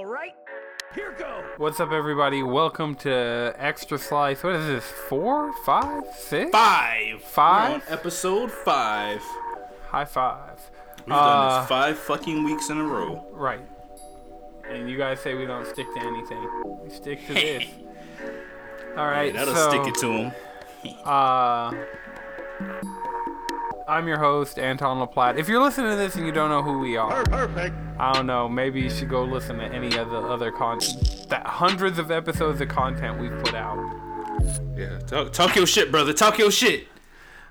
All right, here goes. What's up, everybody? Welcome to Extra Slice. What is this? Four, five, six, Five. Five? We're on episode five. High five. We've Uh, done this five fucking weeks in a row. Right. And you guys say we don't stick to anything. We stick to this. All right. That'll so, stick it to him. Uh, I'm your host, Anton LaPlatte. If you're listening to this and you don't know who we are, Perfect. I don't know. Maybe you should go listen to any of the other content. That hundreds of episodes of content we've put out. Yeah. Talk, talk your shit, brother. Talk your shit.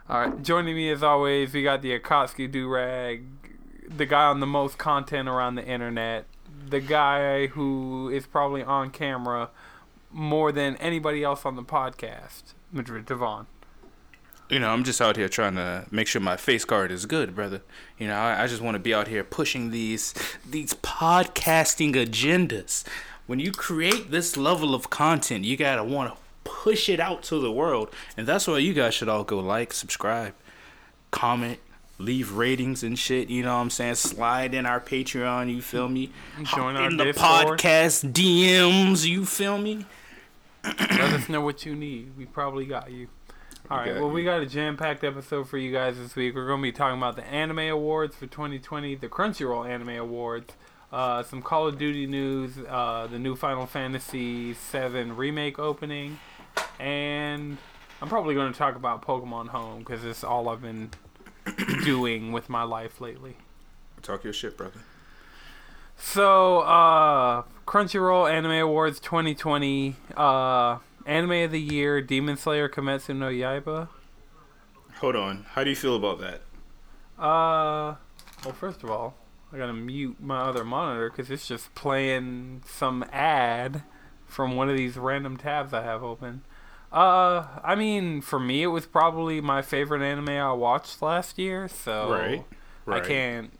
All right, joining me as always, we got the Akatsuki Durag, the guy on the most content around the internet, the guy who is probably on camera more than anybody else on the podcast, Madrid Devon. You know, I'm just out here trying to make sure my face card is good, brother. You know, I, I just want to be out here pushing these these podcasting agendas. When you create this level of content, you gotta want to push it out to the world, and that's why you guys should all go like, subscribe, comment, leave ratings and shit. You know what I'm saying? Slide in our Patreon. You feel me? Join in the Discord. podcast DMs. You feel me? Let us know what you need. We probably got you. All right. Well, we got a jam-packed episode for you guys this week. We're going to be talking about the Anime Awards for 2020, the Crunchyroll Anime Awards, uh, some Call of Duty news, uh, the new Final Fantasy VII remake opening, and I'm probably going to talk about Pokemon Home because it's all I've been doing with my life lately. Talk your shit, brother. So, uh, Crunchyroll Anime Awards 2020, uh, Anime of the Year, Demon Slayer Kimetsu no Yaiba. Hold on. How do you feel about that? Uh, well, first of all, I gotta mute my other monitor because it's just playing some ad from one of these random tabs I have open. Uh, I mean, for me, it was probably my favorite anime I watched last year, so Right, I can't.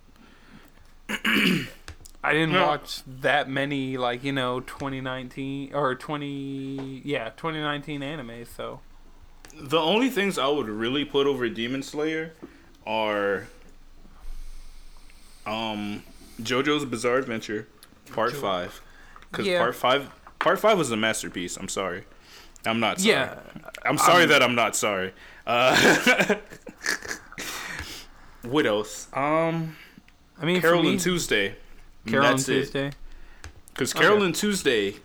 I didn't No. watch that many, like you know, 2019 or 20, yeah, 2019 anime. So The only things I would really put over Demon Slayer are um JoJo's Bizarre Adventure Part 5 cuz Yeah. Part 5 Part 5 was a masterpiece. I'm sorry. I'm not sorry. yeah, I'm sorry I'm- that I'm not sorry. Uh What else? Um I mean, Carol me, and Tuesday. Carol and That's. Tuesday. Cuz Carolyn Okay. Tuesday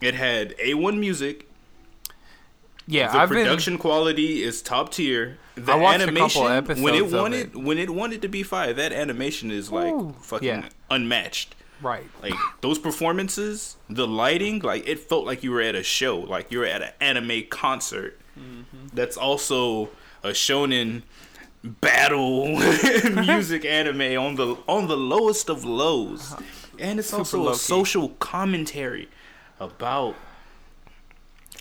it had A1 music. Yeah, the I've been. production quality is top tier. The I watched a couple animation episodes when it wanted it. when it wanted to be fire, that animation is like Ooh, fucking yeah. unmatched. Right. Like those performances, the lighting, like it felt like you were at a show, like you were at an anime concert. Mm-hmm. That's also a shonen battle music anime on the on the lowest of lows, uh-huh. and it's Super also a social commentary about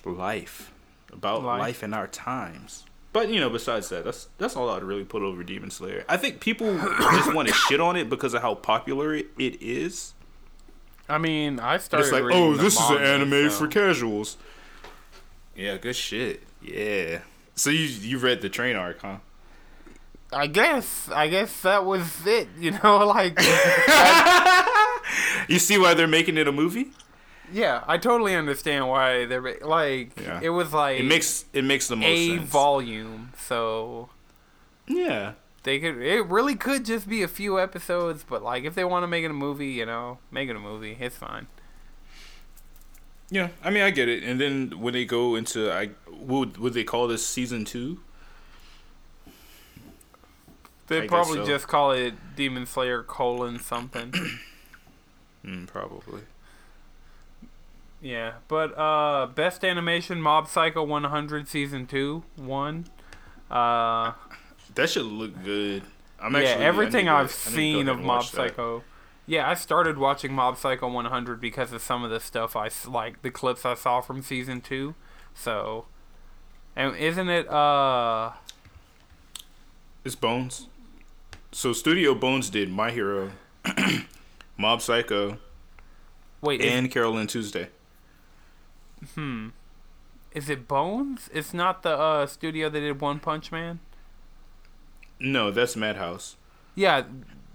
life, about Life. life, in our times. But you know, besides that, that's that's all I'd really put over Demon Slayer. I think people just want to shit on it because of how popular it, it is. I mean, I And started. it's like, oh, this is an anime so- for casuals. Yeah, good shit. Yeah. So you you read the train arc, huh? I guess. I guess that was it. You know, like. You see why they're making it a movie? yeah, I totally understand why they're like. Yeah. It was like It makes it makes the most a sense. volume, so yeah. they could. It really could just be a few episodes, but like if they want to make it a movie, you know, make it a movie. It's fine. Yeah, I mean, I get it. And then when they go into, I would would they call this season two? Guess probably so. just call it Demon Slayer colon something. Mm, probably. yeah, but uh, best animation Mob Psycho 100 season two one. Uh, That should look good. I'm yeah, actually, everything to- I've I need to go seen of Mob watch that. Psycho. Yeah, I started watching Mob Psycho 100 because of some of the stuff I like, the clips I saw from season two. So, and isn't it? Uh, It's Bones. So Studio Bones did My Hero, Mob Psycho, wait, is, and Carolyn Tuesday. Hmm. Is it Bones? It's not the uh, studio that did One Punch Man. No, that's Madhouse. Yeah,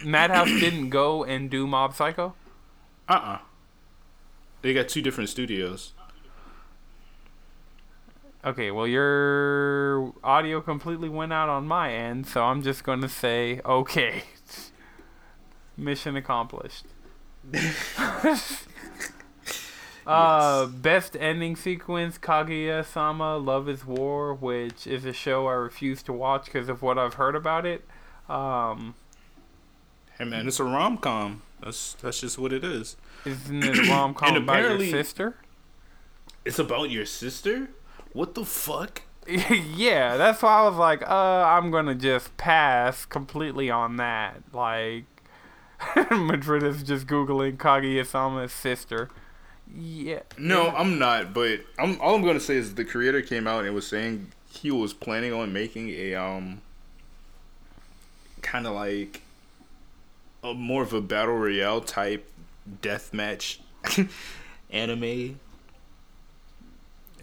Madhouse didn't go and do Mob Psycho. Uh uh They got two different studios. Okay, well your audio completely went out on my end, so I'm just going to say okay. Mission accomplished. uh, best ending sequence: Kaguya-sama, Love Is War, which is a show I refuse to watch because of what I've heard about it. Um, Hey man, it's a rom com. That's that's just what it is. isn't it a rom com about your sister? It's about your sister. What the fuck? yeah, that's why I was like, uh, I'm gonna just pass completely on that. Like, Madrid is just googling Kaguya-sama's sister. Yeah. No, I'm not. But I'm all I'm gonna say is the creator came out and was saying he was planning on making a um kind of like a more of a battle royale type deathmatch anime.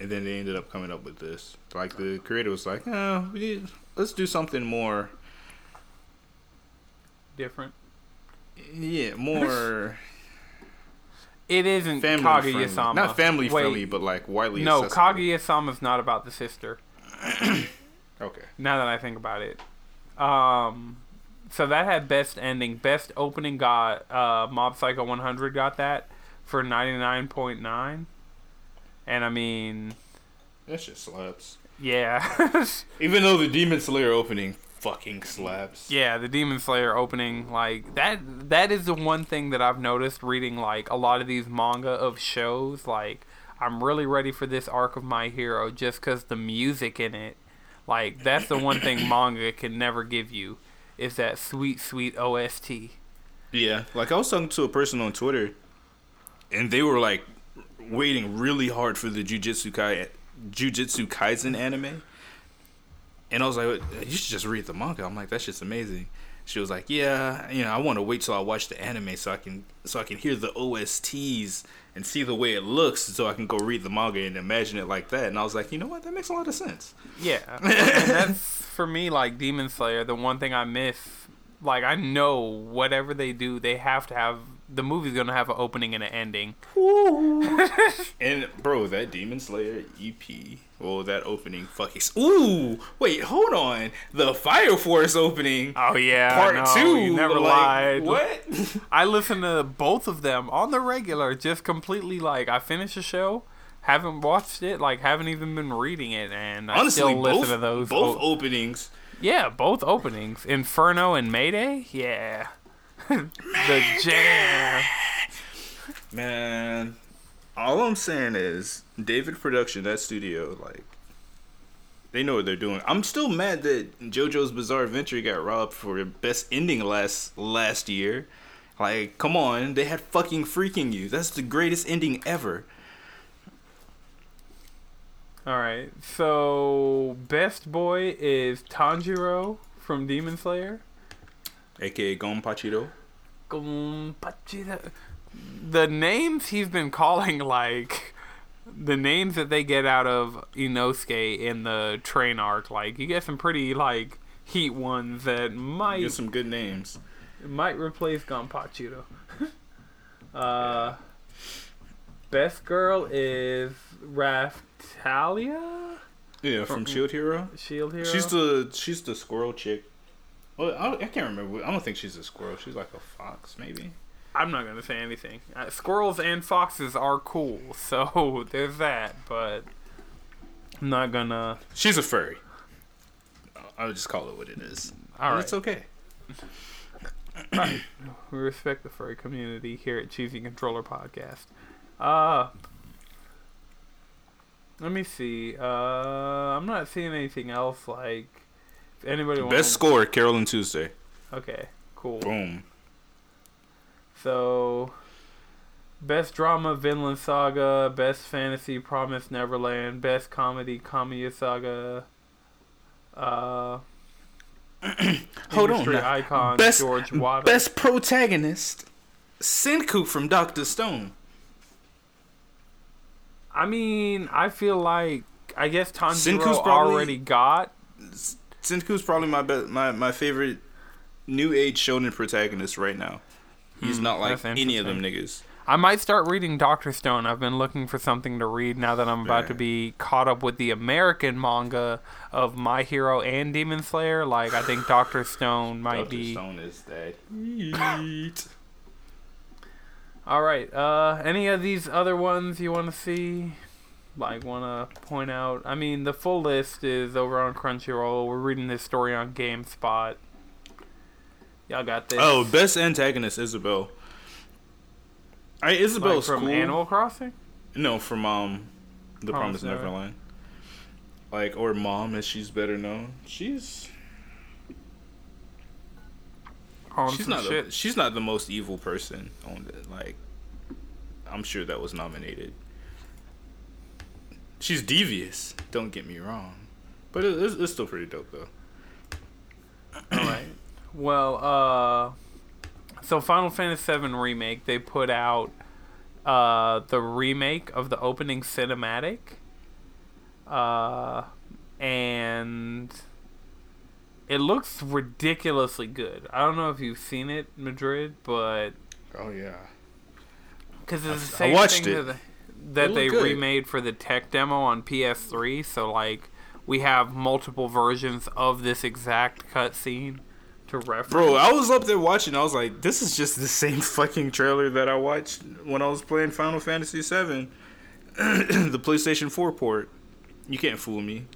And then they ended up coming up with this. Like the creator was like, "Oh, we, let's do something more, Different. yeah, more It isn't family friendly. Kaguya-sama. Not family Wait, friendly, but like widely No, accessible." Kaguya-sama's not about the sister. Okay. Now that I think about it. Um, so that had best ending. Best opening got uh, Mob Psycho 100 got that for 99.9. And I mean, That shit slaps. yeah. Even though the Demon Slayer opening fucking slaps. Yeah, the Demon Slayer opening, like that that is the one thing that I've noticed reading like a lot of these manga of shows, like I'm really ready for this arc of My Hero just cuz the music in it. Like that's the one thing manga can never give you is that sweet sweet OST. Yeah. Like I was talking to a person on Twitter, and they were like waiting really hard for the Jujutsu Kai Jujutsu Kaisen anime. And I was like, you should just read the manga. I'm like, that's just amazing. She was like, yeah, you know, I want to wait till I watch the anime so I can so I can hear the OSTs and see the way it looks, so I can go read the manga and imagine it like that. And I was like, you know what, that makes a lot of sense. Yeah. and that's for me like Demon Slayer, the one thing I miss like I know whatever they do, they have to have the movie's going to have an opening and an ending. And bro, that Demon Slayer EP, well, that opening fucking. Ooh, wait, hold on. The Fire Force opening, Oh yeah, part no, two. You never like, lied. What? I listen to both of them on the regular, just completely like I finish a show, haven't watched it, like haven't even been reading it, and I Honestly, still listen both to those. both o- openings. yeah, both openings, Inferno and Mayday. Yeah, the jam. Man, all I'm saying is David Production, that studio, like. They know what they're doing. I'm still mad that JoJo's Bizarre Adventure got robbed for the best ending last last year. Like, come on, they had fucking freaking you. That's the greatest ending ever. All right, so best boy is Tanjiro from Demon Slayer. Aka Gonpachito. Gonpachiro. The names he's been calling like the names that they get out of Inosuke in the train arc, like you get some pretty like heat ones that might Get some good names. might replace Gonpachiro. uh, best girl is Raphtalia, Yeah, from Shield Hero. Shield Hero. She's the she's the squirrel chick. Well, I, I can't remember. I don't think she's a squirrel. She's like a fox, maybe. I'm not gonna say anything. Uh, squirrels and foxes are cool, so there's that. But I'm not gonna. She's a furry. I'll just call it what it is. All And right. it's okay. We respect the furry community here at Cheesy Controller Podcast. Uh, let me see. Uh, I'm not seeing anything else. Like, anybody Best score, Carolyn Tuesday. Okay, cool. Boom. So, best drama, Vinland Saga. Best fantasy, Promise Neverland. Best comedy, Kamiya Saga. Uh, Hold on. icon Best George Wada. best protagonist, Senku from Doctor Stone. I mean, I feel like I guess Tanjiro already got. Senku's probably my be- my my favorite new age shonen protagonist right now. He's Hmm, not like any of them niggas. I might start reading Doctor Stone. I've been looking for something to read now that I'm about to be caught up with the American manga of My Hero and Demon Slayer. Like I think Doctor Stone might Dr. be. Stone is that heat. All right. Uh, any of these other ones you want to see? Like, want to point out? I mean, the full list is over on Crunchyroll. We're reading this story on GameSpot. Y'all got this. Oh, best antagonist Isabel. I like from cool. Animal Crossing. No, from um, The Promise Promise Neverland. Like or Mom, as she's better known. She's On she's not the, she's not the most evil person on the like. I'm sure that was nominated. She's devious. Don't get me wrong, but it, it's, it's still pretty dope though. All right. Well, uh, so Final Fantasy VII remake, they put out uh the remake of the opening cinematic, uh, and it looks ridiculously good. I don't know if you've seen it, Madrid, but Oh yeah. because it's the same I watched thing it. that, that they good. remade for the tech demo on PS3. So like we have multiple versions of this exact cutscene to reference. Bro, I was up there watching. I was like, this is just the same fucking trailer that I watched when I was playing Final Fantasy VII, the PlayStation 4 port. You can't fool me.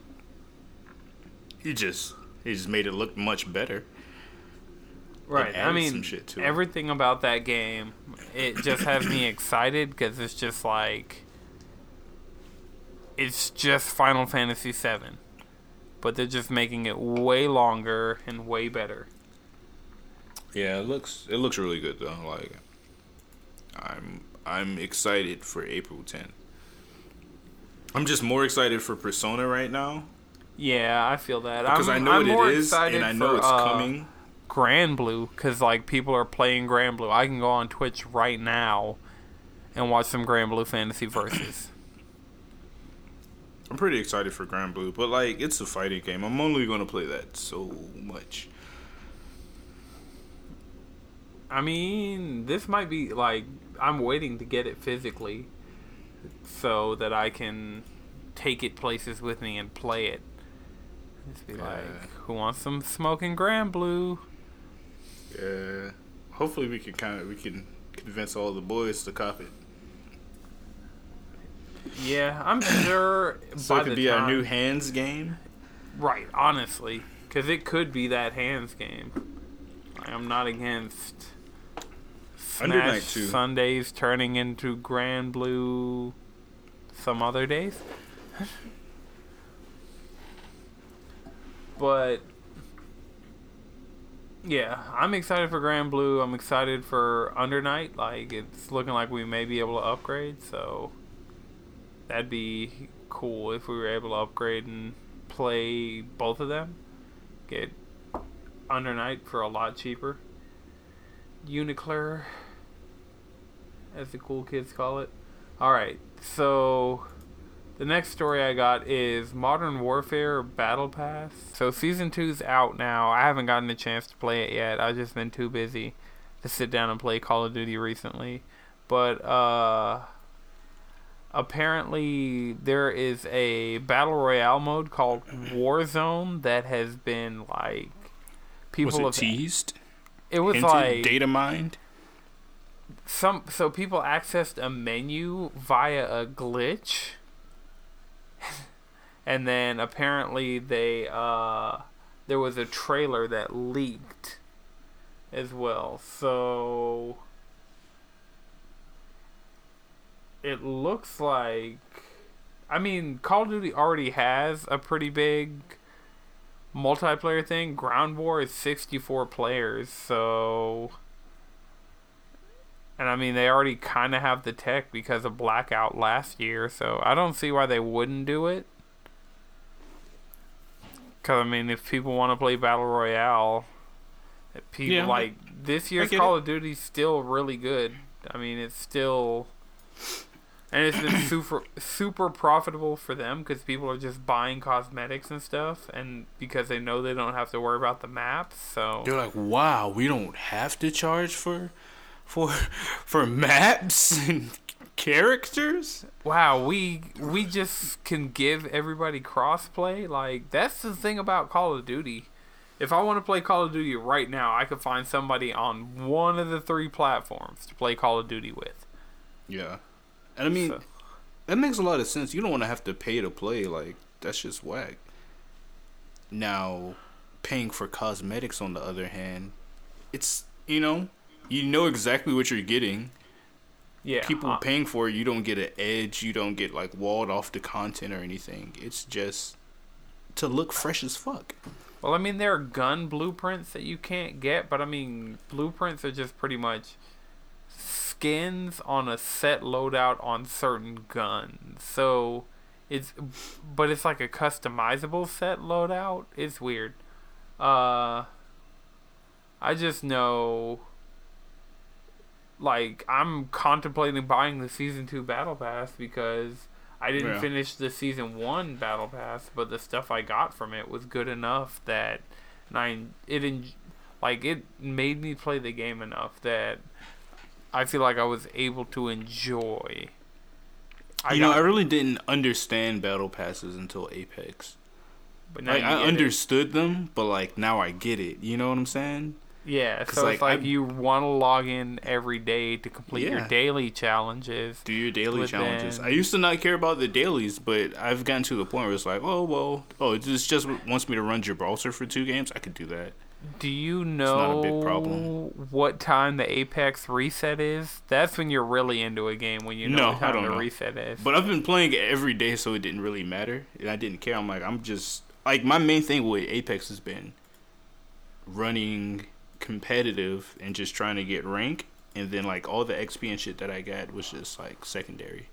He just he just made it look much better. Right. I mean, to it. everything about that game, it just has me excited because it's just like, it's just Final Fantasy VII, but they're just making it way longer and way better. Yeah, it looks it looks really good though. Like, I'm I'm excited for April 10th. I'm just more excited for Persona right now Yeah, I feel that. because I'm, I know I'm what it is and I know for, it's uh, coming. Granblue because like people are playing Granblue. I can go on Twitch right now and watch some Granblue Fantasy versus. I'm pretty excited for Granblue, but like it's a fighting game. I'm only gonna play that so much. I mean, this might be like I'm waiting to get it physically so that I can take it places with me and play it. Just be Yeah. like, who wants some smoking Granblue? Yeah. Hopefully we can kind of we can convince all the boys to cop it, Yeah, I'm sure so by it could be our new hands game. Right, honestly, because it could be that hands game. Like, I'm not against Smash Night 2. Sundays turning into Granblue some other days. but yeah, I'm excited for Granblue. I'm excited for Under Night. Like it's looking like we may be able to upgrade, so that'd be cool if we were able to upgrade and play both of them. Get Under Night for a lot cheaper. UNICLR, as the cool kids call it. Alright, so the next story I got is Modern Warfare Battle Pass. So season two's out now. I haven't gotten a chance to play it yet. I've just been too busy to sit down and play Call of Duty recently. But uh apparently there is a battle royale mode called Warzone that has been like people Was it have teased? it was Hinted? like data mined? some so people accessed a menu via a glitch and then apparently they uh there was a trailer that leaked as well. So it looks like i mean call of duty already has a pretty big multiplayer thing. Ground war is 64 players so and I mean, they already kind of have the tech because of Blackout last year, so I don't see why they wouldn't do it. Because, I mean, if people want to play Battle Royale, if people Yeah, like this year's Call it. of Duty's still really good. I mean, it's still. And it's been super super profitable for them because people are just buying cosmetics and stuff, and because they know they don't have to worry about the maps. So They're like, wow, we don't have to charge for for for maps and characters. Wow, we we just can give everybody crossplay. Like that's the thing about Call of Duty. If I want to play Call of Duty right now, I could find somebody on one of the three platforms to play Call of Duty with. Yeah, and I mean So- that makes a lot of sense. You don't want to have to pay to play. Like that's just whack. Now, paying for cosmetics on the other hand, it's you know you know exactly what you're getting. Yeah, People uh, paying for it, you don't get an edge. You don't get like walled off the content or anything. It's just to look fresh as fuck. Well, I mean, there are gun blueprints that you can't get, but I mean, blueprints are just pretty much skins on a set loadout on certain guns. So it's, but it's like a customizable set loadout. It's weird. Uh, I just know, like, I'm contemplating buying the season two battle pass because. I didn't Yeah. finish the season one battle pass, but the stuff I got from it was good enough that I it en- like it made me play the game enough that I feel like I was able to enjoy. I you know, I really didn't understand battle passes until Apex. but now Like I get it. understood them, but like now I get it. You know what I'm saying? Yeah, so it's like, like I- you want to log in every day to complete your daily challenges. Do your daily Within- challenges. I used to not care about the dailies, but I've gotten to the point where it's like, oh well, oh it just just wants me to run Gibraltar for two games. I could do that. Do you not a big know problem. what time the Apex reset is? That's when you're really into a game when you know No, what I don't the know. reset is. But I've been playing every day, so it didn't really matter, and I didn't care. I'm like, I'm just like my main thing with Apex has been running competitive and just trying to get rank, and then like all the XP and shit that I got was just like secondary.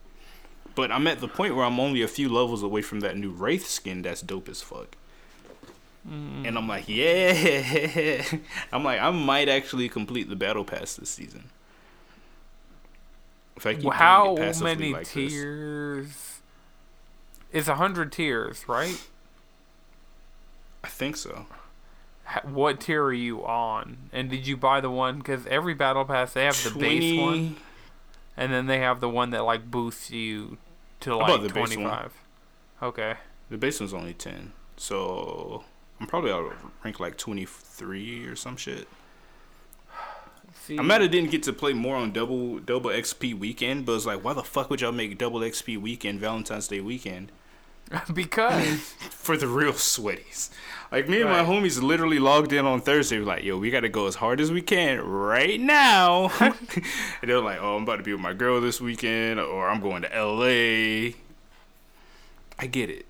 But I'm at the point where I'm only a few levels away from that new Wraith skin that's dope as fuck. Mm. And I'm like, yeah. I'm like, I might actually complete the battle pass this season. If I keep it How many like this. It's a hundred tiers, right? I think so. Ha- What tier are you on? And did you buy the one? Because every battle pass they have the base one, and then they have the one that like boosts you to like twenty five. Okay. The base one's only ten, so I'm probably out of rank like twenty three or some shit. See, I'm mad I didn't get to play more on double double XP weekend, but it's like, why the fuck would y'all make double XP weekend Valentine's Day weekend because for the real sweaties? Like me and my homies literally logged in on Thursday, We're like, yo, we gotta go as hard as we can right now. and they're like, oh, I'm about to be with my girl this weekend, or I'm going to LA. I get it.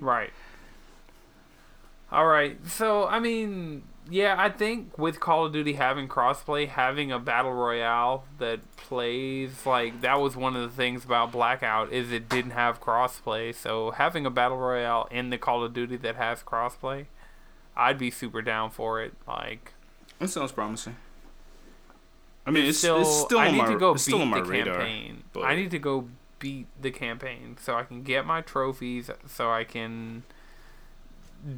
right. All right. So I mean, yeah, I think with Call of Duty having crossplay, having a battle royale that plays like that was one of the things about Blackout is it didn't have crossplay. So having a battle royale in the Call of Duty that has crossplay, I'd be super down for it. Like That sounds promising. I mean, it's, still, it's still I need my, to go beat still on my the radar. campaign. but- I need to go beat the campaign so I can get my trophies so I can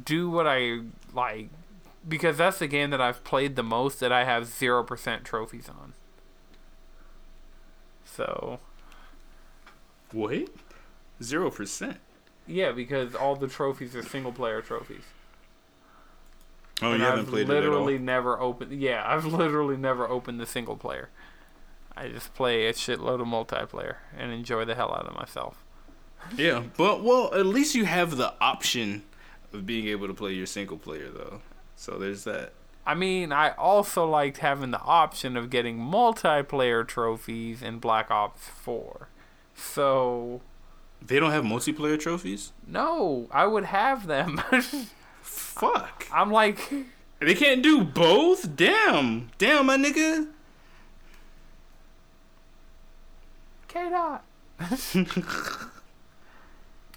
do what I like because that's the game that I've played the most that I have 0% trophies on. So, What? Zero percent. yeah, because all the trophies are single player trophies. Oh, and you haven't I've played it at all. literally never opened. Yeah, I've literally never opened the single player. I just play a shitload of multiplayer and enjoy the hell out of myself. Yeah, but well, at least you have the option of being able to play your single player though. So there's that. I mean, I also liked having the option of getting multiplayer trophies in Black Ops 4. So, They don't have multiplayer trophies. no, I would have them. Fuck. I'm like, They can't do both. Damn. Damn, my nigga. K Dot.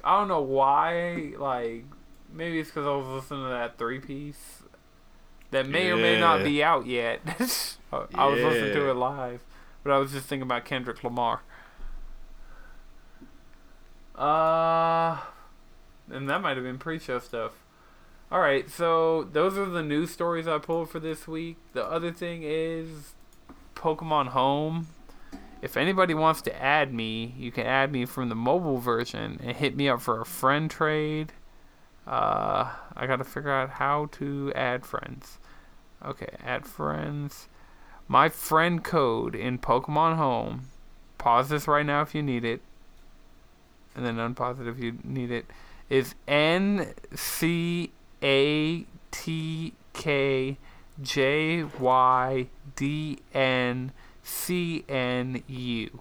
I don't know why. Like, maybe it's because I was listening to that three piece that may or may not be out yet. I I was listening to it live, but I was just thinking about Kendrick Lamar. Uh, and that might have been pre-show stuff. All right, so those are the news stories I pulled for this week. The other thing is Pokemon Home. If anybody wants to add me, you can add me from the mobile version and hit me up for a friend trade. Uh, I gotta figure out how to add friends. Okay, add friends. My friend code in Pokemon Home. Pause this right now if you need it, and then unpause it if you need it. Is N C A T K J Y D N C N U.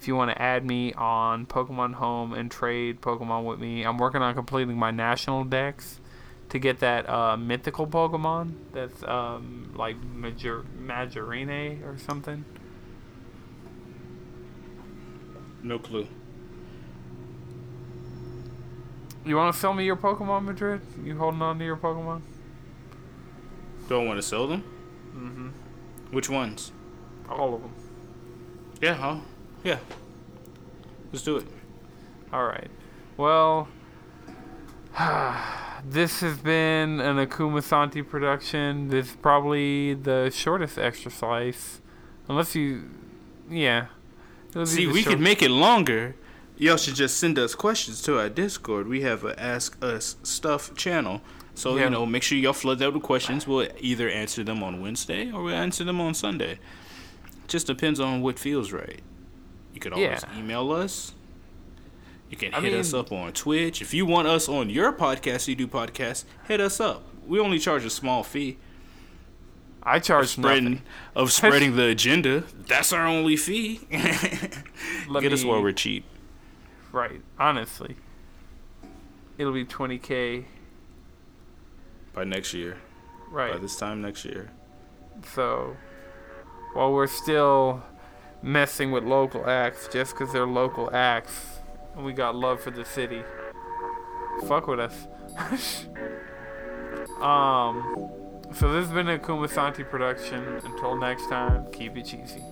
If you want to add me on Pokemon Home and trade Pokemon with me, I'm working on completing my National Dex to get that uh, mythical Pokemon that's um, like Major- Majorine or something. No clue. You want to sell me your Pokemon, Madrid? You holding on to your Pokemon? Don't want to sell them. Mm-hmm. Which ones? All of them. Yeah, huh? Yeah. Let's do it. All right. Well, this has been an Akuma Santi production. This is probably the shortest extra slice, unless you, yeah. See, we short- could make it longer. Y'all should just send us questions to our Discord. We have a Ask Us Stuff channel. So, Yeah. you know, make sure y'all flood that with questions. We'll either answer them on Wednesday or we'll answer them on Sunday. Just depends on what feels right. You could always Yeah. email us. You can I hit us up on Twitch. If you want us on your podcast, you do podcast, hit us up. We only charge a small fee. I charge Spreading nothing. of spreading the agenda. That's our only fee. Let Get us me- while we're cheap. right. Honestly, it'll be 20k. By next year. Right. By this time next year. So, while we're still messing with local acts just 'cause they're local acts, and we got love for the city, fuck with us. um, so this has been a Kumasanti production. Until next time, keep it cheesy.